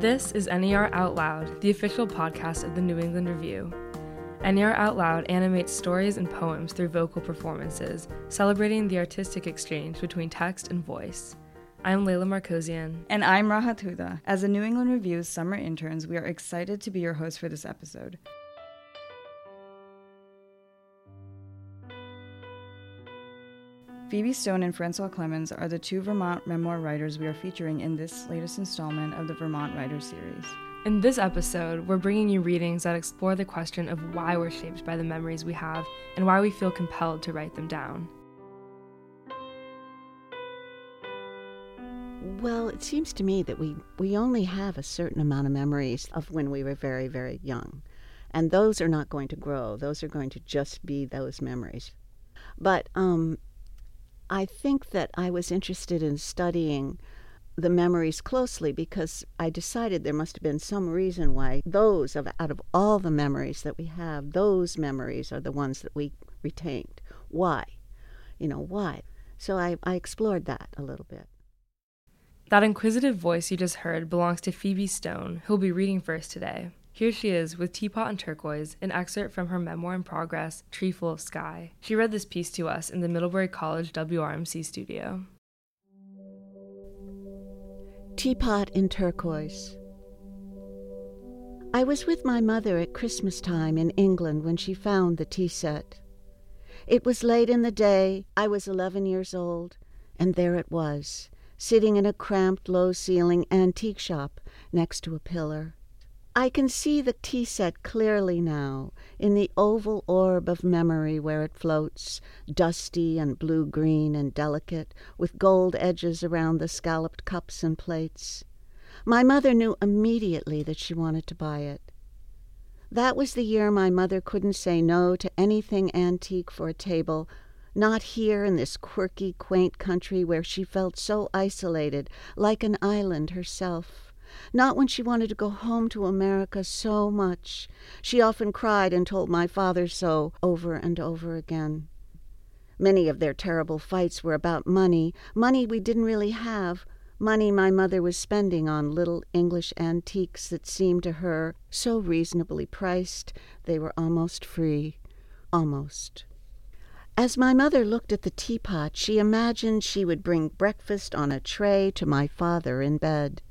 This is NER Out Loud, the official podcast of the New England Review. NER Out Loud animates stories and poems through vocal performances, celebrating the artistic exchange between text and voice. I'm Layla Markosian. And I'm Rahat Huda. As the New England Review's summer interns, we are excited to be your host for this episode. Phoebe Stone and Francois Clemmons are the two Vermont memoir writers we are featuring in this latest installment of the Vermont Writers Series. In this episode, we're bringing you readings that explore the question of why we're shaped by the memories we have and why we feel compelled to write them down. Well, it seems to me that we, we only have a certain amount of memories of when we were very, very young. And those are not going to grow. Those are going to just be those memories. But um, I think that I was interested in studying the memories closely because I decided there must have been some reason why those of out of all the memories that we have, those memories are the ones that we retained. Why? You know, why? So I, I explored that a little bit. That inquisitive voice you just heard belongs to Phoebe Stone, who'll be reading first today. Here she is with Teapot and Turquoise, an excerpt from her memoir in progress, Tree Full of Sky. She read this piece to us in the Middlebury College WRMC studio. Teapot in Turquoise. I was with my mother at Christmas time in England when she found the tea set. It was late in the day, I was 11 years old, and there it was, sitting in a cramped, low ceiling antique shop next to a pillar. I can see the tea set clearly now, in the oval orb of memory where it floats, dusty and blue green and delicate, with gold edges around the scalloped cups and plates. My mother knew immediately that she wanted to buy it. That was the year my mother couldn't say no to anything antique for a table, not here in this quirky, quaint country where she felt so isolated, like an island herself. Not when she wanted to go home to America so much. She often cried and told my father so over and over again. Many of their terrible fights were about money, money we didn't really have, money my mother was spending on little English antiques that seemed to her so reasonably priced they were almost free. Almost. As my mother looked at the teapot, she imagined she would bring breakfast on a tray to my father in bed.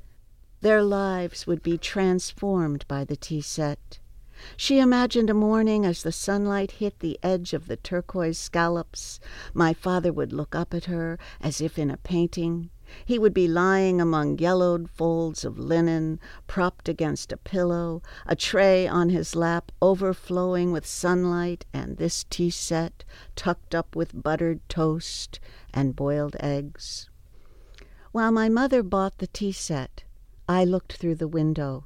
Their lives would be transformed by the tea set. She imagined a morning as the sunlight hit the edge of the turquoise scallops. My father would look up at her as if in a painting. He would be lying among yellowed folds of linen, propped against a pillow, a tray on his lap overflowing with sunlight, and this tea set tucked up with buttered toast and boiled eggs. While my mother bought the tea set, I looked through the window.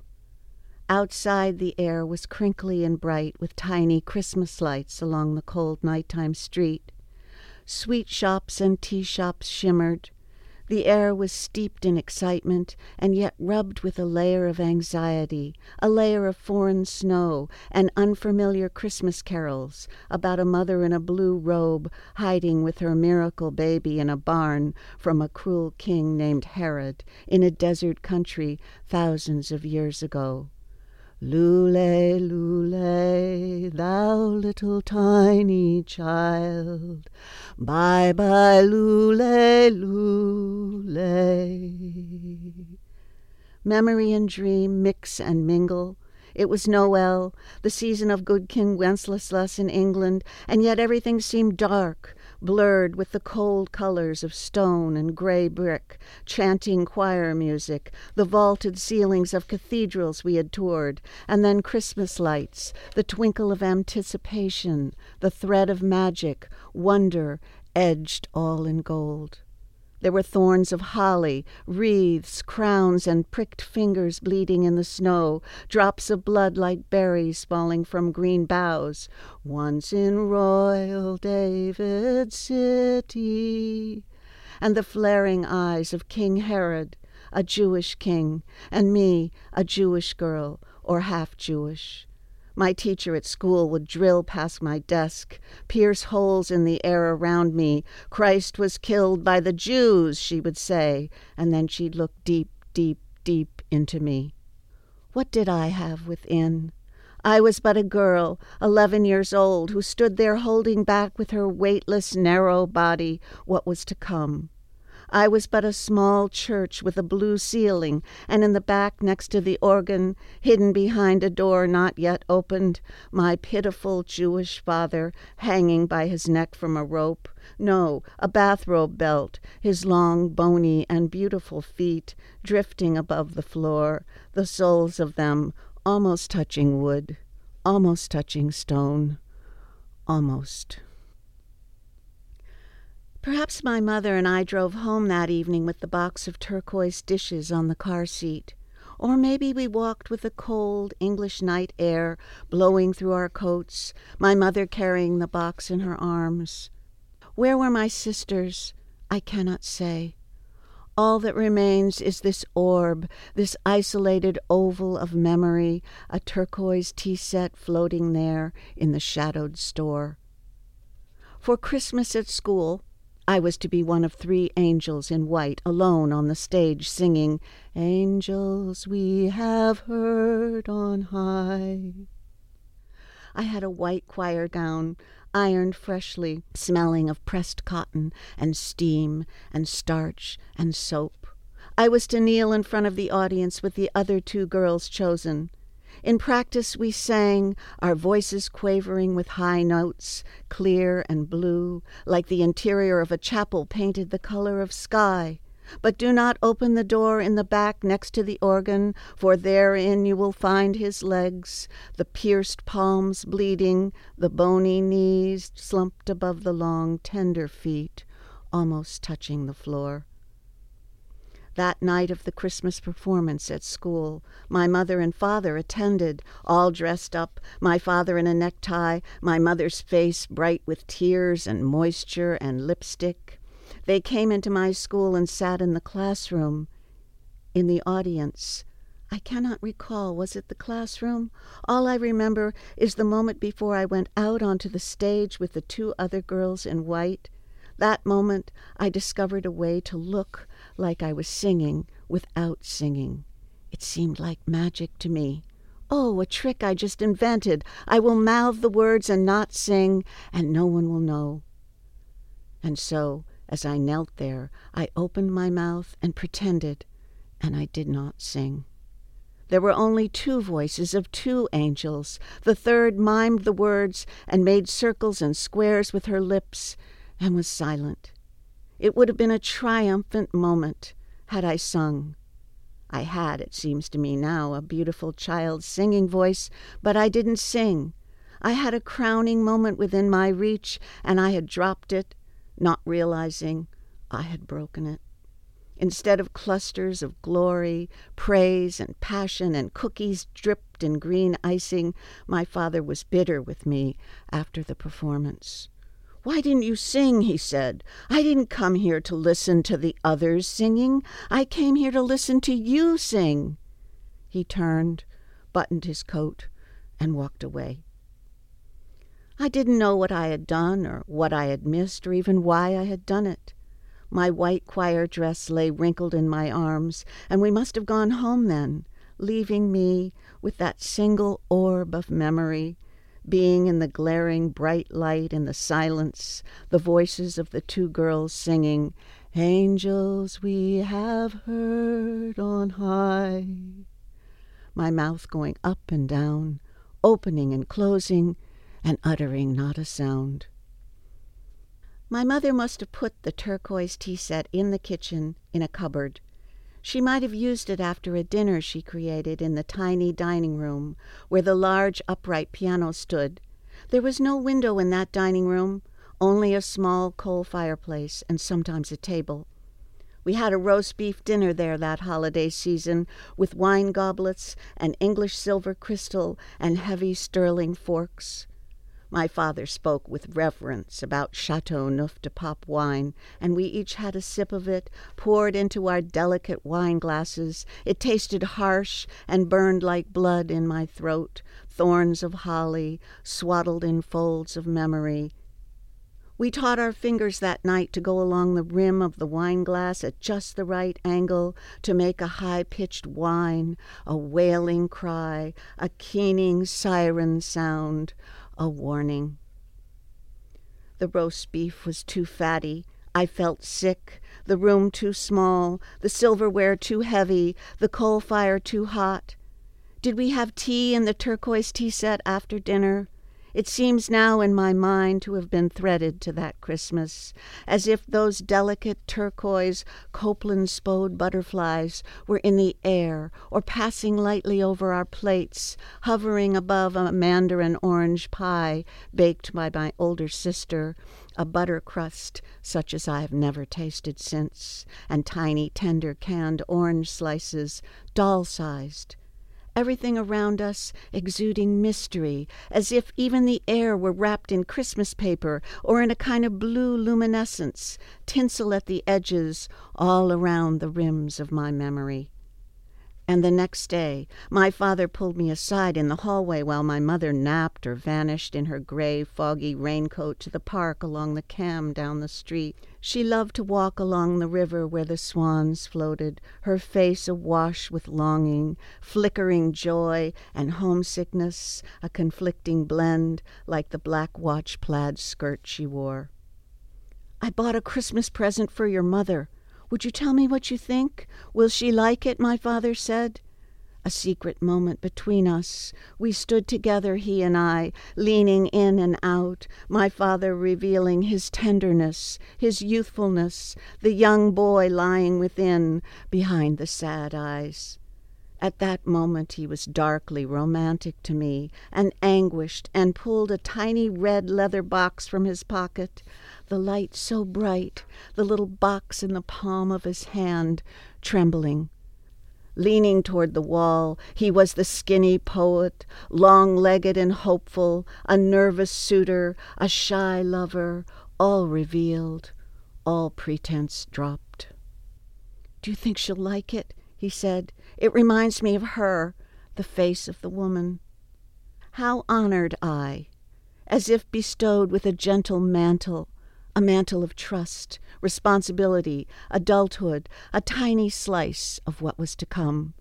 Outside, the air was crinkly and bright with tiny Christmas lights along the cold nighttime street. Sweet shops and tea shops shimmered. The air was steeped in excitement and yet rubbed with a layer of anxiety, a layer of foreign snow and unfamiliar Christmas carols about a mother in a blue robe hiding with her miracle baby in a barn from a cruel king named Herod in a desert country thousands of years ago. Lule, lule, thou little tiny child. Bye bye, lule, lule. Memory and dream mix and mingle. It was Noel, the season of good King Wenceslas in England, and yet everything seemed dark, blurred with the cold colors of stone and gray brick, chanting choir music, the vaulted ceilings of cathedrals we had toured, and then Christmas lights, the twinkle of anticipation, the thread of magic, wonder, edged all in gold. There were thorns of holly, wreaths, crowns, and pricked fingers bleeding in the snow, drops of blood like berries falling from green boughs. Once in royal David's city. And the flaring eyes of King Herod, a Jewish king, and me, a Jewish girl, or half Jewish. My teacher at school would drill past my desk, pierce holes in the air around me. Christ was killed by the Jews, she would say, and then she'd look deep, deep, deep into me. What did I have within? I was but a girl, eleven years old, who stood there holding back with her weightless, narrow body what was to come. I was but a small church with a blue ceiling, and in the back, next to the organ, hidden behind a door not yet opened, my pitiful Jewish father hanging by his neck from a rope, no, a bathrobe belt, his long, bony, and beautiful feet drifting above the floor, the soles of them almost touching wood, almost touching stone, almost. Perhaps my mother and I drove home that evening with the box of turquoise dishes on the car seat. Or maybe we walked with the cold English night air blowing through our coats, my mother carrying the box in her arms. Where were my sisters? I cannot say. All that remains is this orb, this isolated oval of memory, a turquoise tea set floating there in the shadowed store. For Christmas at school, I was to be one of three angels in white, alone on the stage, singing, Angels we have heard on high. I had a white choir gown, ironed freshly, smelling of pressed cotton and steam and starch and soap. I was to kneel in front of the audience with the other two girls chosen. In practice, we sang, our voices quavering with high notes, clear and blue, like the interior of a chapel painted the color of sky. But do not open the door in the back next to the organ, for therein you will find his legs, the pierced palms bleeding, the bony knees slumped above the long, tender feet, almost touching the floor. That night of the Christmas performance at school, my mother and father attended, all dressed up, my father in a necktie, my mother's face bright with tears and moisture and lipstick. They came into my school and sat in the classroom, in the audience. I cannot recall, was it the classroom? All I remember is the moment before I went out onto the stage with the two other girls in white. That moment I discovered a way to look like I was singing without singing. It seemed like magic to me. Oh, a trick I just invented. I will mouth the words and not sing, and no one will know. And so, as I knelt there, I opened my mouth and pretended, and I did not sing. There were only two voices of two angels. The third mimed the words and made circles and squares with her lips and was silent. It would have been a triumphant moment had I sung. I had, it seems to me now, a beautiful child's singing voice, but I didn't sing. I had a crowning moment within my reach, and I had dropped it, not realizing I had broken it. Instead of clusters of glory, praise, and passion, and cookies dripped in green icing, my father was bitter with me after the performance. Why didn't you sing? he said. I didn't come here to listen to the others singing. I came here to listen to you sing. He turned, buttoned his coat, and walked away. I didn't know what I had done, or what I had missed, or even why I had done it. My white choir dress lay wrinkled in my arms, and we must have gone home then, leaving me with that single orb of memory being in the glaring bright light in the silence, the voices of the two girls singing, Angels we have heard on high. My mouth going up and down, opening and closing, and uttering not a sound. My mother must have put the turquoise tea set in the kitchen in a cupboard she might have used it after a dinner she created in the tiny dining room where the large upright piano stood. There was no window in that dining room, only a small coal fireplace and sometimes a table. We had a roast beef dinner there that holiday season with wine goblets and English silver crystal and heavy sterling forks. My father spoke with reverence about Chateauneuf-du-Pape wine, and we each had a sip of it, poured into our delicate wine glasses. It tasted harsh and burned like blood in my throat, thorns of holly, swaddled in folds of memory. We taught our fingers that night to go along the rim of the wine glass at just the right angle to make a high pitched whine, a wailing cry, a keening siren sound, a warning. The roast beef was too fatty. I felt sick, the room too small, the silverware too heavy, the coal fire too hot. Did we have tea in the turquoise tea set after dinner? It seems now in my mind to have been threaded to that Christmas, as if those delicate turquoise Copeland Spode butterflies were in the air or passing lightly over our plates, hovering above a mandarin orange pie baked by my older sister, a butter crust such as I have never tasted since, and tiny tender canned orange slices, doll sized everything around us exuding mystery, as if even the air were wrapped in Christmas paper or in a kind of blue luminescence, tinsel at the edges, all around the rims of my memory. And the next day, my father pulled me aside in the hallway while my mother napped or vanished in her gray, foggy raincoat to the park along the cam down the street. She loved to walk along the river where the swans floated, her face awash with longing, flickering joy, and homesickness, a conflicting blend, like the black watch plaid skirt she wore. I bought a Christmas present for your mother, would you tell me what you think? Will she like it? my father said. A secret moment between us. We stood together, he and I, leaning in and out, my father revealing his tenderness, his youthfulness, the young boy lying within, behind the sad eyes. At that moment he was darkly romantic to me, and anguished, and pulled a tiny red leather box from his pocket the light so bright, the little box in the palm of his hand, trembling. Leaning toward the wall, he was the skinny poet, long legged and hopeful, a nervous suitor, a shy lover, all revealed, all pretense dropped. Do you think she'll like it? he said. It reminds me of her, the face of the woman. How honored I, as if bestowed with a gentle mantle, a mantle of trust, responsibility, adulthood, a tiny slice of what was to come.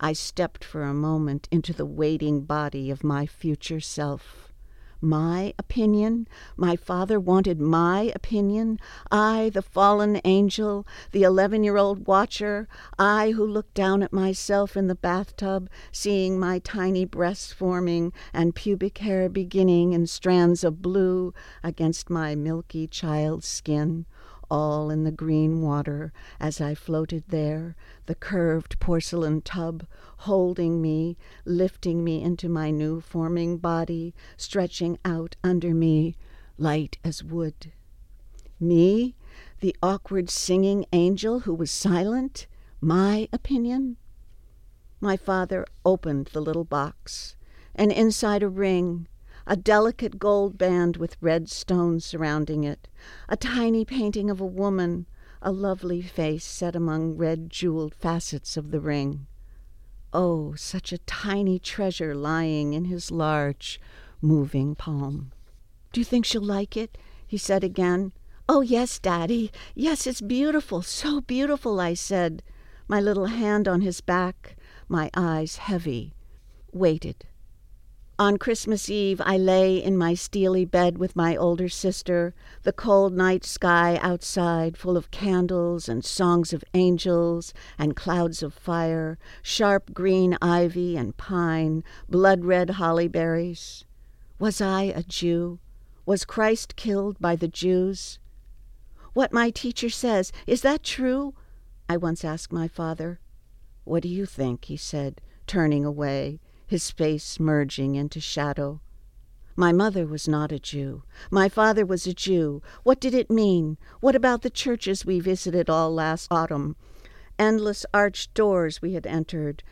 I stepped for a moment into the waiting body of my future self. My opinion? My father wanted my opinion? I, the fallen angel, the eleven year old watcher, I who looked down at myself in the bathtub, seeing my tiny breasts forming and pubic hair beginning in strands of blue against my milky child's skin all in the green water as I floated there, the curved porcelain tub holding me, lifting me into my new forming body, stretching out under me, light as wood. Me, the awkward singing angel who was silent? My opinion? My father opened the little box, and inside a ring, a delicate gold band with red stones surrounding it, a tiny painting of a woman, a lovely face set among red jeweled facets of the ring. Oh, such a tiny treasure lying in his large, moving palm. Do you think she'll like it? he said again. Oh, yes, Daddy. Yes, it's beautiful, so beautiful, I said, my little hand on his back, my eyes heavy, waited. On Christmas Eve, I lay in my steely bed with my older sister, the cold night sky outside full of candles and songs of angels and clouds of fire, sharp green ivy and pine, blood red holly berries. Was I a Jew? Was Christ killed by the Jews? What my teacher says, is that true? I once asked my father. What do you think? he said, turning away his face merging into shadow. My mother was not a Jew. My father was a Jew. What did it mean? What about the churches we visited all last autumn? Endless arched doors we had entered.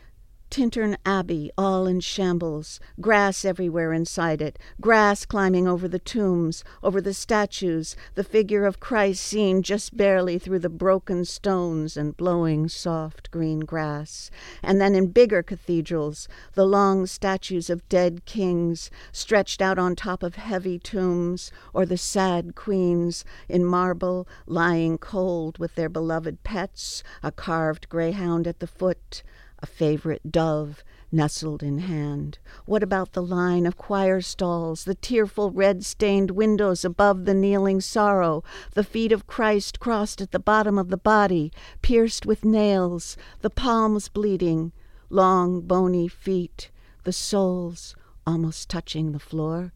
Tintern Abbey, all in shambles, grass everywhere inside it, grass climbing over the tombs, over the statues, the figure of Christ seen just barely through the broken stones and blowing soft green grass. And then in bigger cathedrals, the long statues of dead kings stretched out on top of heavy tombs, or the sad queens in marble lying cold with their beloved pets, a carved greyhound at the foot a favorite dove nestled in hand? What about the line of choir stalls, the tearful red stained windows above the kneeling sorrow, the feet of Christ crossed at the bottom of the body, pierced with nails, the palms bleeding, long bony feet, the soles almost touching the floor?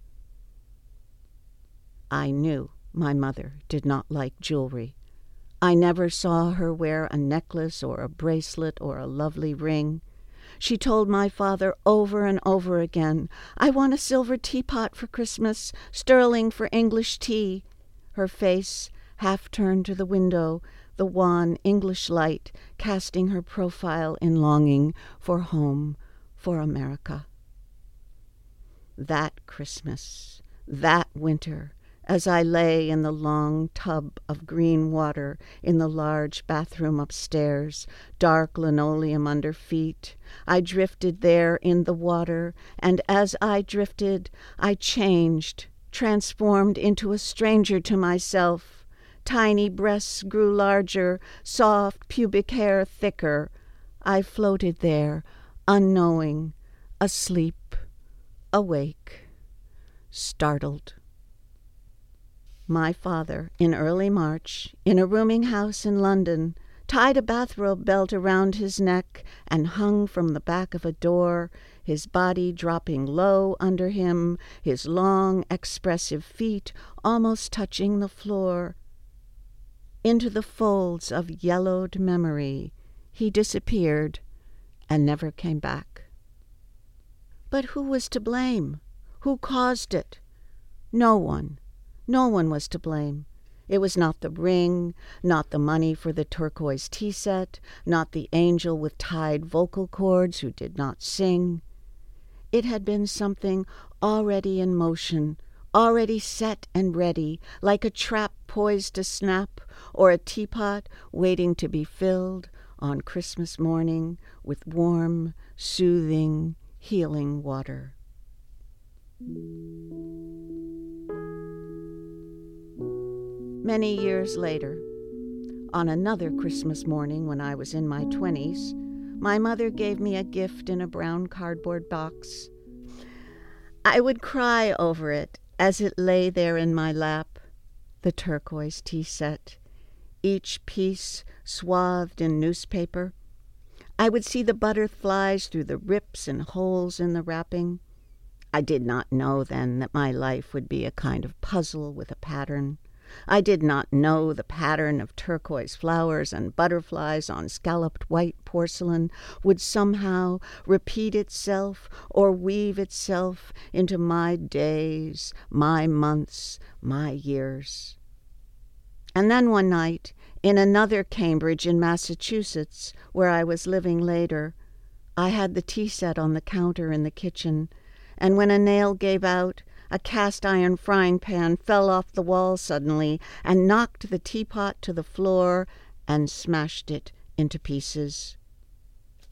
I knew my mother did not like jewelry. I never saw her wear a necklace or a bracelet or a lovely ring. She told my father over and over again, I want a silver teapot for Christmas, sterling for English tea. Her face half turned to the window, the wan English light casting her profile in longing for home, for America. That Christmas, that winter, as I lay in the long tub of green water in the large bathroom upstairs, dark linoleum under feet. I drifted there in the water, and as I drifted, I changed, transformed into a stranger to myself. Tiny breasts grew larger, soft pubic hair thicker. I floated there, unknowing, asleep, awake, startled my father, in early March, in a rooming house in London, tied a bathrobe belt around his neck and hung from the back of a door, his body dropping low under him, his long, expressive feet almost touching the floor. Into the folds of yellowed memory he disappeared and never came back. But who was to blame? Who caused it? No one. No one was to blame. It was not the ring, not the money for the turquoise tea set, not the angel with tied vocal cords who did not sing. It had been something already in motion, already set and ready, like a trap poised to snap, or a teapot waiting to be filled on Christmas morning with warm, soothing, healing water. Many years later, on another Christmas morning when I was in my 20s, my mother gave me a gift in a brown cardboard box. I would cry over it as it lay there in my lap, the turquoise tea set, each piece swathed in newspaper. I would see the butterflies through the rips and holes in the wrapping. I did not know then that my life would be a kind of puzzle with a pattern. I did not know the pattern of turquoise flowers and butterflies on scalloped white porcelain would somehow repeat itself or weave itself into my days, my months, my years. And then one night, in another Cambridge in Massachusetts, where I was living later, I had the tea set on the counter in the kitchen, and when a nail gave out, a cast iron frying pan fell off the wall suddenly and knocked the teapot to the floor and smashed it into pieces.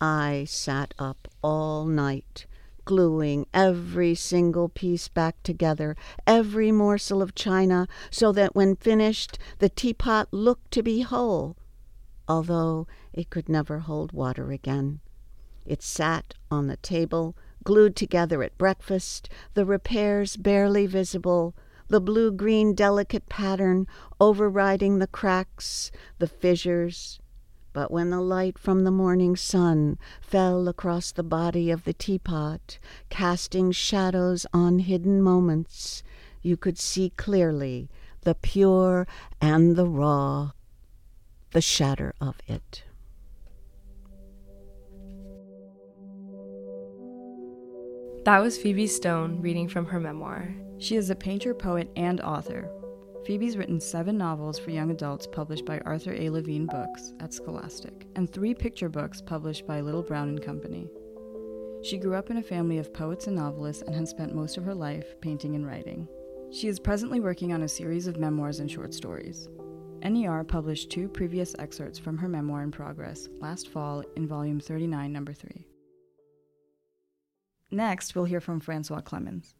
I sat up all night, gluing every single piece back together, every morsel of china, so that when finished the teapot looked to be whole, although it could never hold water again. It sat on the table glued together at breakfast, the repairs barely visible, the blue green delicate pattern overriding the cracks, the fissures. But when the light from the morning sun fell across the body of the teapot, casting shadows on hidden moments, you could see clearly the pure and the raw, the shatter of it. That was Phoebe Stone reading from her memoir. She is a painter, poet, and author. Phoebe's written seven novels for young adults published by Arthur A. Levine Books at Scholastic, and three picture books published by Little Brown and Company. She grew up in a family of poets and novelists and has spent most of her life painting and writing. She is presently working on a series of memoirs and short stories. NER published two previous excerpts from her memoir in progress last fall in volume 39, number 3. Next, we'll hear from Francois Clemmons.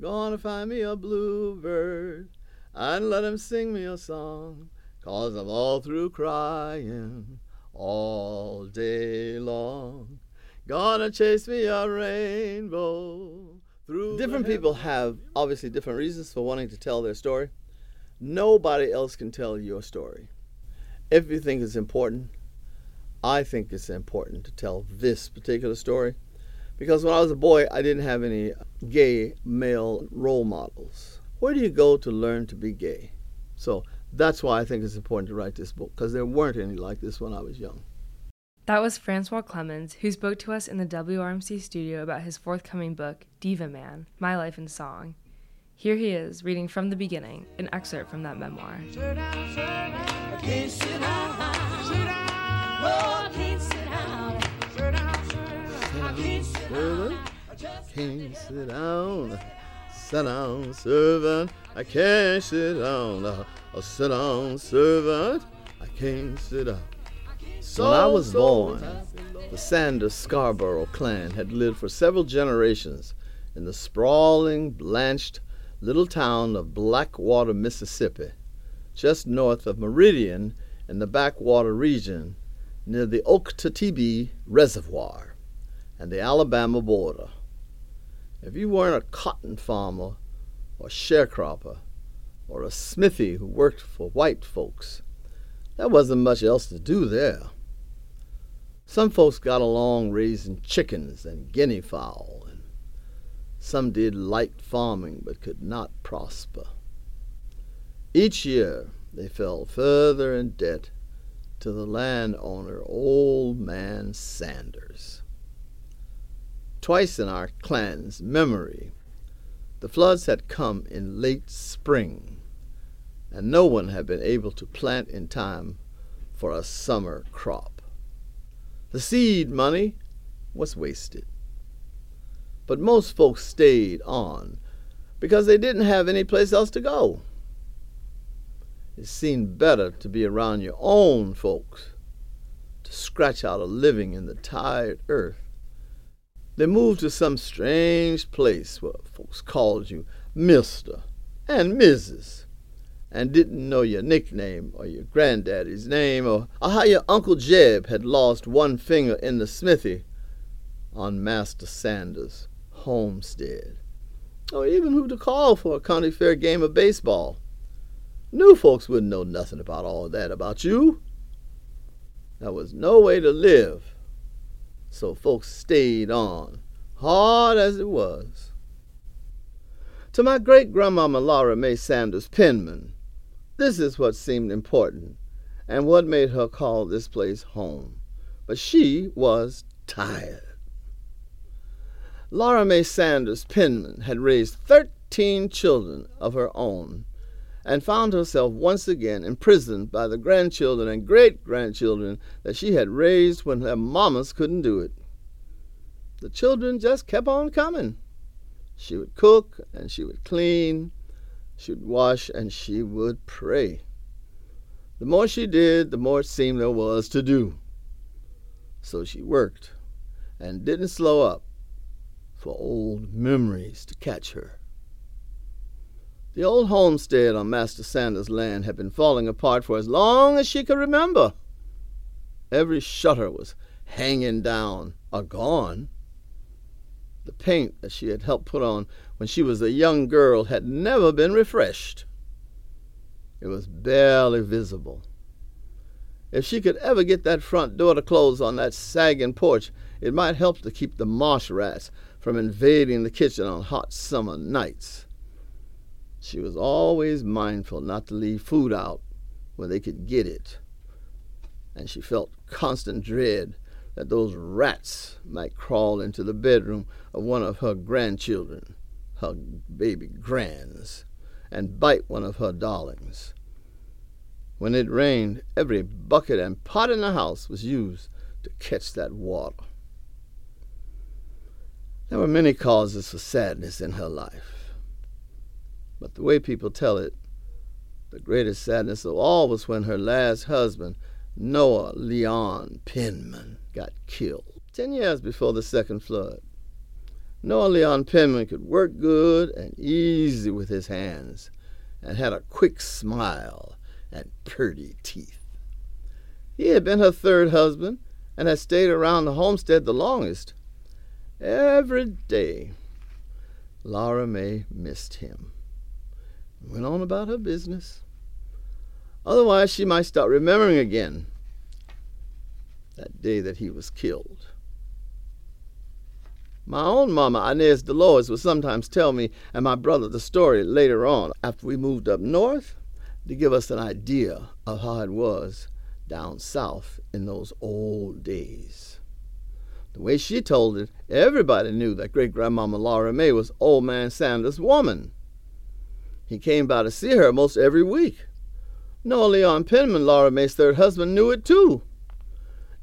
Gonna find me a bluebird and let him sing me a song, cause I'm all through crying all day long. Gonna chase me a rainbow through. Different people have obviously different reasons for wanting to tell their story. Nobody else can tell your story. If you think it's important, I think it's important to tell this particular story because when I was a boy, I didn't have any gay male role models. Where do you go to learn to be gay? So that's why I think it's important to write this book because there weren't any like this when I was young. That was Francois Clemmons, who spoke to us in the WRMC studio about his forthcoming book, Diva Man My Life in Song. Here he is, reading from the beginning, an excerpt from that memoir. Can't sit down, sit down, servant. I can't sit down, uh, sit down, servant. I can't sit down. When I was born, the Sanders Scarborough clan had lived for several generations in the sprawling, blanched, little town of Blackwater, Mississippi, just north of Meridian in the backwater region near the Okatibbee Reservoir and the Alabama border. If you weren't a cotton farmer or sharecropper or a smithy who worked for white folks, there wasn't much else to do there. Some folks got along raising chickens and guinea fowl and some did light farming but could not prosper. Each year they fell further in debt to the landowner, Old Man Sanders. Twice in our clan's memory, the floods had come in late spring, and no one had been able to plant in time for a summer crop. The seed money was wasted. But most folks stayed on because they didn't have any place else to go. It seemed better to be around your own folks, to scratch out a living in the tired earth. They moved to some strange place where folks called you Mister and Mrs. and didn't know your nickname or your granddaddy's name or, or how your Uncle Jeb had lost one finger in the smithy on Master Sanders' homestead, or even who to call for a county fair game of baseball. New folks wouldn't know nothing about all that about you. There was no way to live, so folks stayed on, hard as it was. To my great grandmama Laura May Sanders Penman, this is what seemed important and what made her call this place home. But she was tired. Laura May Sanders Penman had raised 13 children of her own and found herself once again imprisoned by the grandchildren and great grandchildren that she had raised when her mamas couldn't do it. The children just kept on coming. She would cook and she would clean, she would wash and she would pray. The more she did, the more it seemed there was to do. So she worked and didn't slow up for old memories to catch her. The old homestead on Master Sanders' land had been falling apart for as long as she could remember. Every shutter was hanging down or gone. The paint that she had helped put on when she was a young girl had never been refreshed. It was barely visible. If she could ever get that front door to close on that sagging porch, it might help to keep the marsh rats from invading the kitchen on hot summer nights. She was always mindful not to leave food out where they could get it, and she felt constant dread that those rats might crawl into the bedroom of one of her grandchildren, her baby grands, and bite one of her darlings. When it rained, every bucket and pot in the house was used to catch that water. There were many causes for sadness in her life. But the way people tell it, the greatest sadness of all was when her last husband, Noah Leon Penman, got killed. Ten years before the second flood. Noah Leon Penman could work good and easy with his hands and had a quick smile and pretty teeth. He had been her third husband and had stayed around the homestead the longest. Every day, Laura May missed him went on about her business. Otherwise, she might start remembering again that day that he was killed. My own mama, Inez Dolores, would sometimes tell me and my brother the story later on after we moved up north to give us an idea of how it was down south in those old days. The way she told it, everybody knew that great grandmama Laura May was old man Sanders' woman. He came by to see her most every week. Noah Leon Penman, Laura May's third husband, knew it too.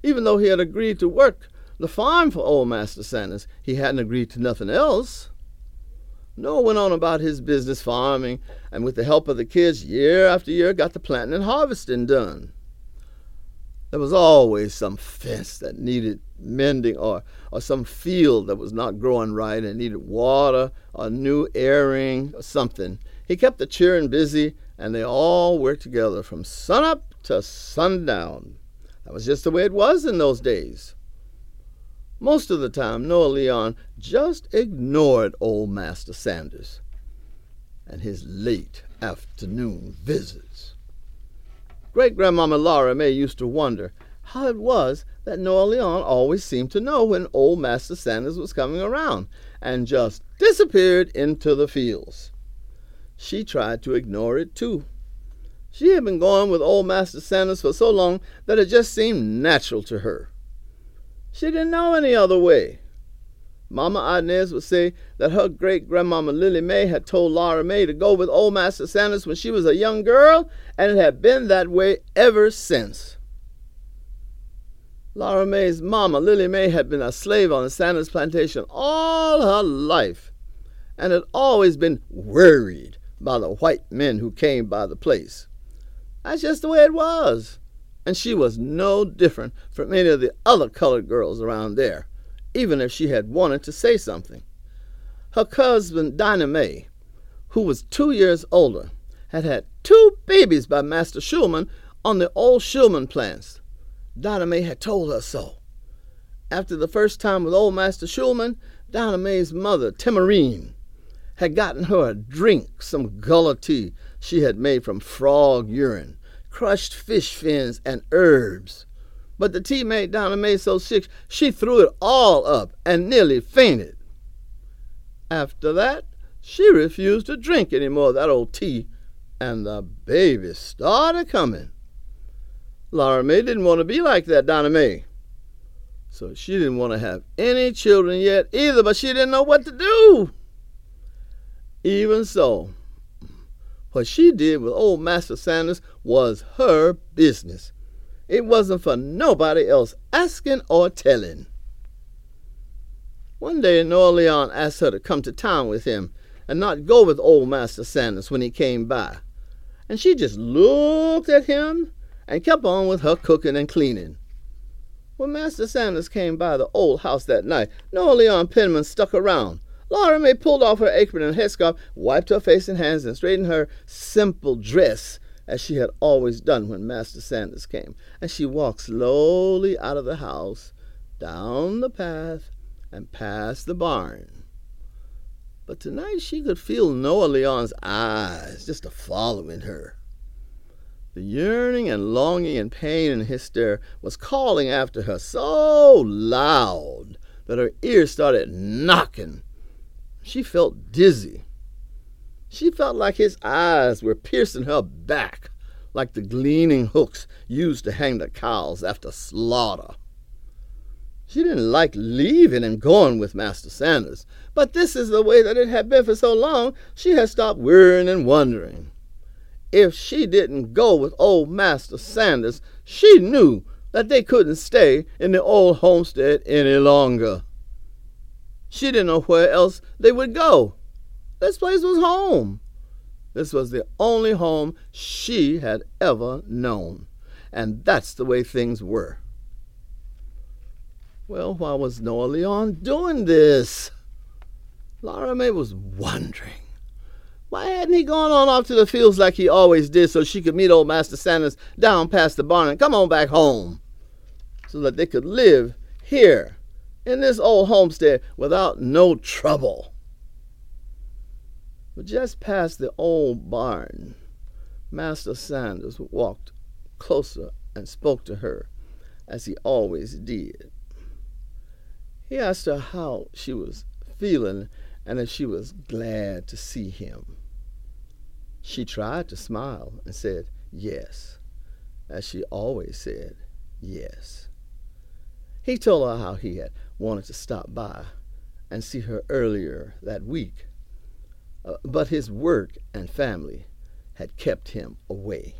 Even though he had agreed to work the farm for old Master Sanders, he hadn't agreed to nothing else. Noah went on about his business farming, and with the help of the kids, year after year, got the planting and harvesting done. There was always some fence that needed mending or, or some field that was not growing right and needed water or new airing or something. He kept the children busy, and they all worked together from sunup to sundown. That was just the way it was in those days. Most of the time, Noah Leon just ignored old Master Sanders and his late afternoon visits. Great Grandmama Laura May used to wonder how it was that Noah Leon always seemed to know when old Master Sanders was coming around and just disappeared into the fields. She tried to ignore it too. She had been going with old Master Sanders for so long that it just seemed natural to her. She didn't know any other way. Mama Inez would say that her great grandmama Lily May had told Laura May to go with old Master Sanders when she was a young girl, and it had been that way ever since. Laura May's mama, Lily May, had been a slave on the Sanders plantation all her life, and had always been worried by the white men who came by the place. That's just the way it was, and she was no different from any of the other colored girls around there even if she had wanted to say something. Her cousin, Dinah May, who was two years older, had had two babies by Master Schulman on the old Schulman plants. Dinah May had told her so. After the first time with old Master Schulman, Dinah May's mother, Timorine, had gotten her a drink, some gullah tea she had made from frog urine, crushed fish fins, and herbs. But the tea made Dinah May so sick she threw it all up and nearly fainted. After that, she refused to drink any more of that old tea, and the baby started coming. Laura May didn't want to be like that, Donna Mae. So she didn't want to have any children yet either, but she didn't know what to do. Even so, what she did with old Master Sanders was her business. It wasn't for nobody else asking or telling. One day Noah Leon asked her to come to town with him and not go with old Master Sanders when he came by. And she just looked at him and kept on with her cooking and cleaning. When Master Sanders came by the old house that night, Noah Leon Penman stuck around. Laura May pulled off her apron and headscarf, wiped her face and hands, and straightened her simple dress as she had always done when Master Sanders came, and she walked slowly out of the house, down the path, and past the barn. But tonight she could feel Noah Leon's eyes just a following her. The yearning and longing and pain in his stare was calling after her so loud that her ears started knocking. She felt dizzy she felt like his eyes were piercing her back, like the gleaming hooks used to hang the cows after slaughter. She didn't like leaving and going with Master Sanders, but this is the way that it had been for so long, she had stopped worrying and wondering. If she didn't go with old Master Sanders, she knew that they couldn't stay in the old homestead any longer. She didn't know where else they would go. This place was home. This was the only home she had ever known. And that's the way things were. Well, why was Noah Leon doing this? Laura May was wondering. Why hadn't he gone on off to the fields like he always did so she could meet old Master Sanders down past the barn and come on back home? So that they could live here in this old homestead without no trouble. But just past the old barn, Master Sanders walked closer and spoke to her as he always did. He asked her how she was feeling and if she was glad to see him. She tried to smile and said yes, as she always said yes. He told her how he had wanted to stop by and see her earlier that week, uh, but his work and family had kept him away.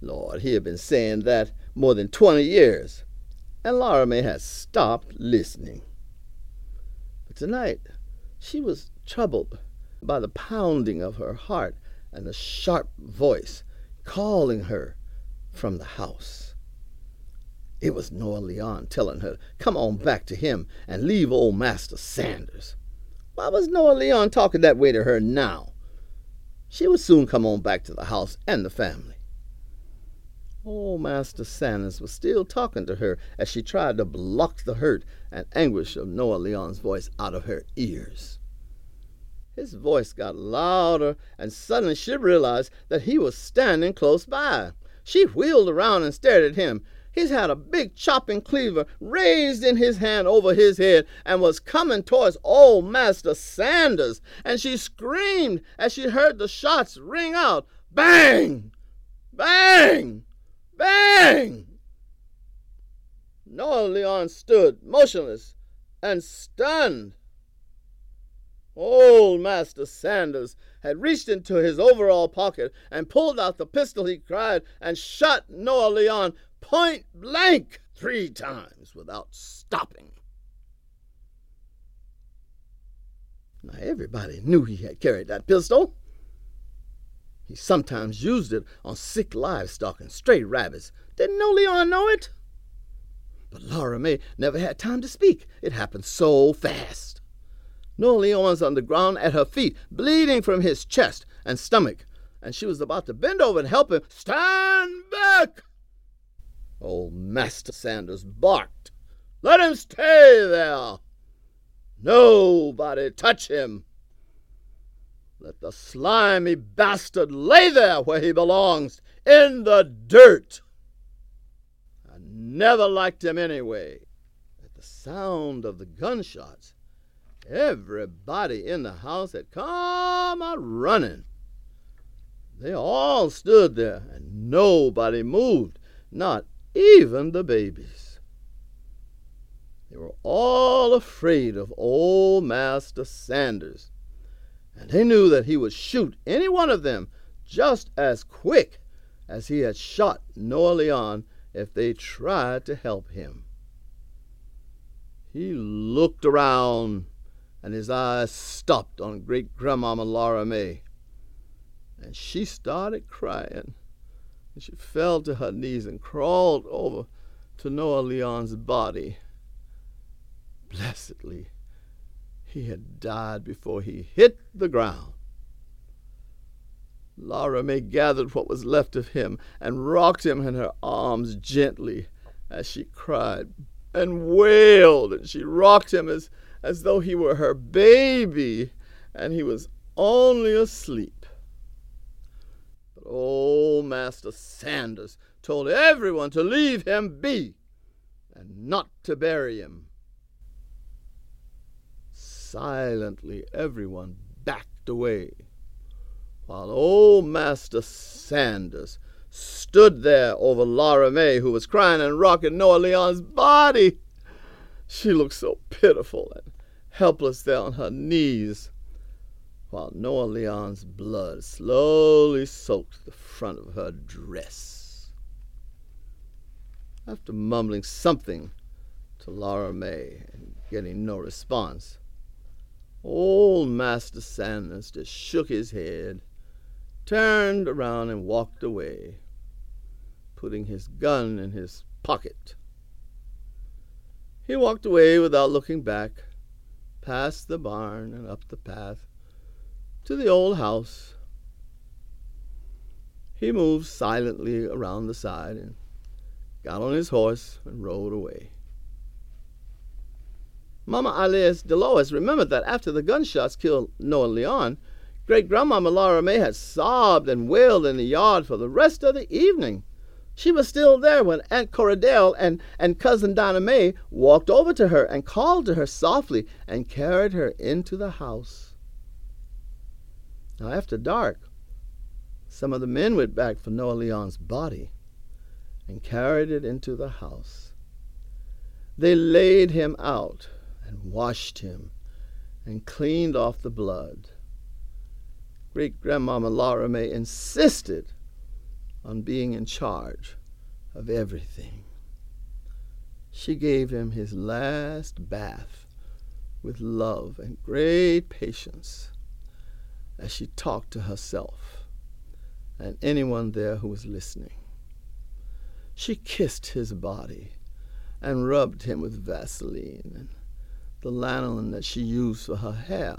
Lord, he had been saying that more than 20 years, and Laura May had stopped listening. But tonight, she was troubled by the pounding of her heart and the sharp voice calling her from the house. It was Noah Leon telling her, come on back to him and leave old Master Sanders. Why was Noah Leon talking that way to her now? She would soon come on back to the house and the family. Old Master Sanders was still talking to her as she tried to block the hurt and anguish of Noah Leon's voice out of her ears. His voice got louder, and suddenly she realized that he was standing close by. She wheeled around and stared at him. He's had a big chopping cleaver raised in his hand over his head and was coming towards old Master Sanders, and she screamed as she heard the shots ring out bang! Bang! Bang! Noah Leon stood motionless and stunned. Old Master Sanders had reached into his overall pocket and pulled out the pistol he cried and shot Noah Leon point blank three times without stopping. Now, everybody knew he had carried that pistol. He sometimes used it on sick livestock and stray rabbits. Didn't Noah Leon know it? But Laura May never had time to speak. It happened so fast. Noah Leon was on the ground at her feet, bleeding from his chest and stomach, and she was about to bend over and help him. Stand back! Old Master Sanders barked. Let him stay there. Nobody touch him. Let the slimy bastard lay there where he belongs, in the dirt. I never liked him anyway. At the sound of the gunshots, everybody in the house had come a running. They all stood there, and nobody moved, not even the babies. They were all afraid of old Master Sanders, and they knew that he would shoot any one of them just as quick as he had shot Noah Leon if they tried to help him. He looked around, and his eyes stopped on great grandmama Laura May, and she started crying and she fell to her knees and crawled over to Noah Leon's body. Blessedly, he had died before he hit the ground. Laura May gathered what was left of him and rocked him in her arms gently as she cried and wailed, and she rocked him as, as though he were her baby and he was only asleep. Old Master Sanders told everyone to leave him be and not to bury him. Silently, everyone backed away, while old Master Sanders stood there over Laura May, who was crying and rocking Noah Leon's body. She looked so pitiful and helpless there on her knees while Noah Leon's blood slowly soaked the front of her dress. After mumbling something to Laura May and getting no response, old Master Sanders just shook his head, turned around and walked away, putting his gun in his pocket. He walked away without looking back, past the barn and up the path to the old house. He moved silently around the side and got on his horse and rode away. Mama Alice Dolores remembered that after the gunshots killed Noah Leon, great grandmama Laura May had sobbed and wailed in the yard for the rest of the evening. She was still there when Aunt Corradell and, and Cousin Dinah May walked over to her and called to her softly and carried her into the house. Now, after dark, some of the men went back for Noah Leon's body and carried it into the house. They laid him out and washed him and cleaned off the blood. Great grandmama Laura May insisted on being in charge of everything. She gave him his last bath with love and great patience as she talked to herself and anyone there who was listening. She kissed his body and rubbed him with Vaseline and the lanolin that she used for her hair.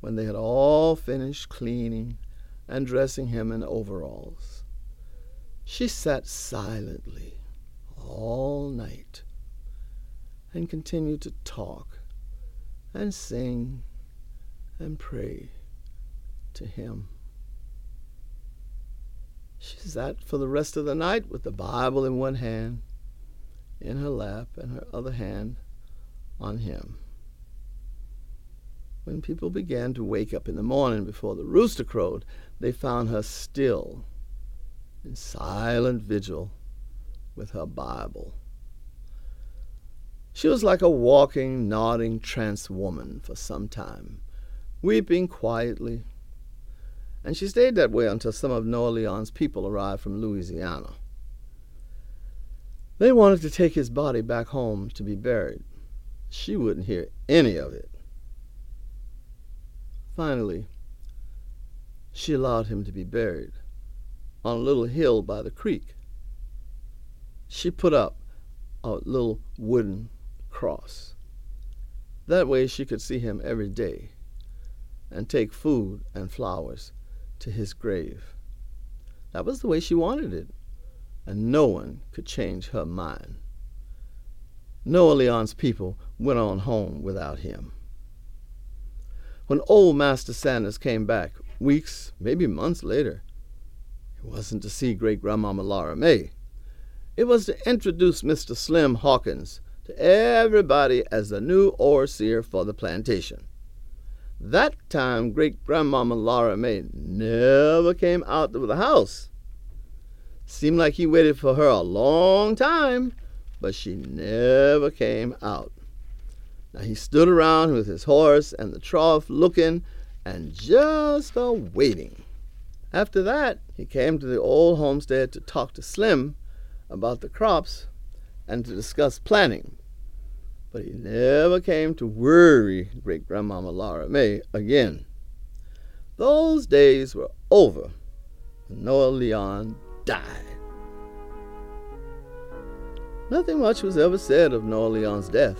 When they had all finished cleaning and dressing him in overalls, she sat silently all night and continued to talk and sing and pray to him. She sat for the rest of the night with the Bible in one hand, in her lap, and her other hand on him. When people began to wake up in the morning before the rooster crowed, they found her still in silent vigil with her Bible. She was like a walking, nodding trance woman for some time weeping quietly. And she stayed that way until some of Noah Leon's people arrived from Louisiana. They wanted to take his body back home to be buried. She wouldn't hear any of it. Finally, she allowed him to be buried on a little hill by the creek. She put up a little wooden cross. That way she could see him every day and take food and flowers to his grave. That was the way she wanted it, and no one could change her mind. Noah Leon's people went on home without him. When old Master Sanders came back, weeks, maybe months later, it wasn't to see great grandmama Laura May. It was to introduce Mr. Slim Hawkins to everybody as the new overseer for the plantation. That time, great grandmama Laura May never came out of the house. Seemed like he waited for her a long time, but she never came out. Now he stood around with his horse and the trough looking and just a waiting. After that, he came to the old homestead to talk to Slim about the crops and to discuss planting but he never came to worry great grandmama Laura May again. Those days were over when Noah Leon died. Nothing much was ever said of Noah Leon's death.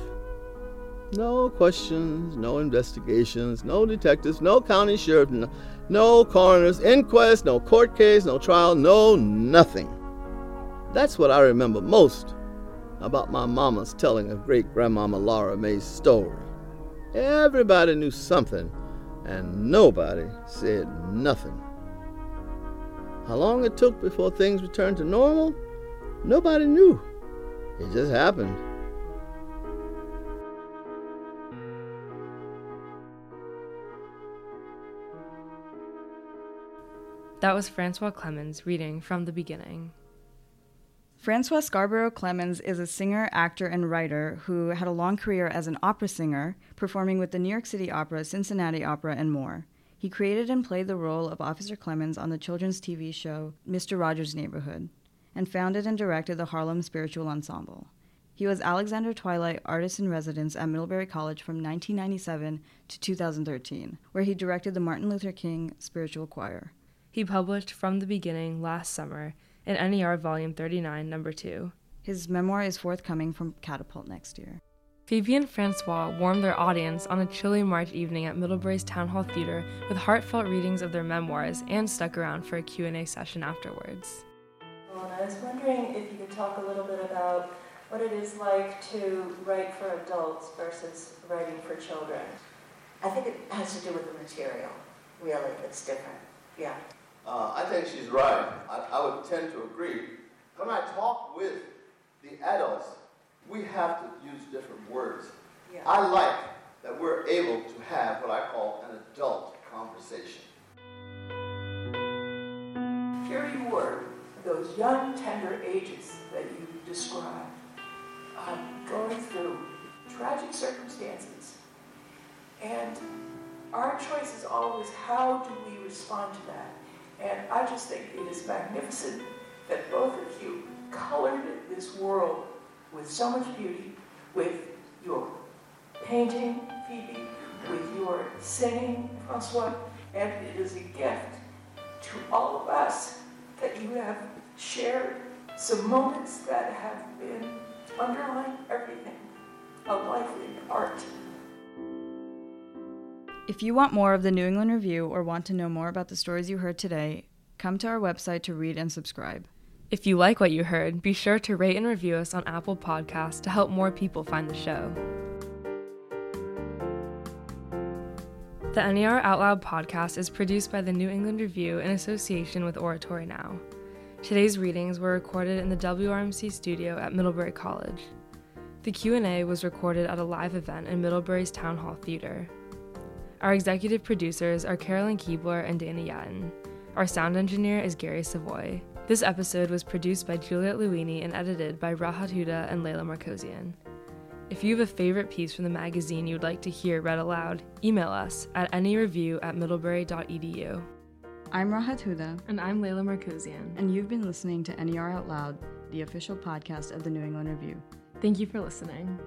No questions, no investigations, no detectives, no county sheriff, no, no coroner's inquest, no court case, no trial, no nothing. That's what I remember most about my mama's telling of great grandmama Laura May's story. Everybody knew something, and nobody said nothing. How long it took before things returned to normal, nobody knew. It just happened. That was Francois Clemmons reading from the beginning. Francois Scarborough Clemmons is a singer, actor, and writer who had a long career as an opera singer, performing with the New York City Opera, Cincinnati Opera, and more. He created and played the role of Officer Clemmons on the children's TV show Mr. Rogers' Neighborhood, and founded and directed the Harlem Spiritual Ensemble. He was Alexander Twilight Artist in Residence at Middlebury College from 1997 to 2013, where he directed the Martin Luther King Spiritual Choir. He published From the Beginning last summer in NER Volume 39, Number 2. His memoir is forthcoming from Catapult next year. Phoebe and Francois warmed their audience on a chilly March evening at Middlebury's Town Hall Theater with heartfelt readings of their memoirs and stuck around for a Q&A session afterwards. Well, I was wondering if you could talk a little bit about what it is like to write for adults versus writing for children. I think it has to do with the material, really, it's different. Yeah. Uh, I think she's right. I, I would tend to agree. When I talk with the adults, we have to use different words. Yeah. I like that we're able to have what I call an adult conversation. Here you were, those young, tender ages that you describe, um, going through tragic circumstances. And our choice is always how do we respond to that? And I just think it is magnificent that both of you colored this world with so much beauty, with your painting, Phoebe, with your singing, Francois, and it is a gift to all of us that you have shared some moments that have been underlying everything, a life in art. If you want more of the New England Review or want to know more about the stories you heard today, come to our website to read and subscribe. If you like what you heard, be sure to rate and review us on Apple Podcasts to help more people find the show. The NER Out Loud podcast is produced by the New England Review in association with Oratory Now. Today's readings were recorded in the WRMC studio at Middlebury College. The Q&A was recorded at a live event in Middlebury's Town Hall Theater. Our executive producers are Carolyn Kuebler and Dana Yeaton. Our sound engineer is Gary Savoy. This episode was produced by Juliet Luini and edited by Rahat Huda and Layla Markosian. If you have a favorite piece from the magazine you would like to hear read aloud, email us at nereview at middlebury.edu. I'm Rahat Huda, And I'm Layla Markosian. and you've been listening to NER Out Loud, the official podcast of the New England Review. Thank you for listening.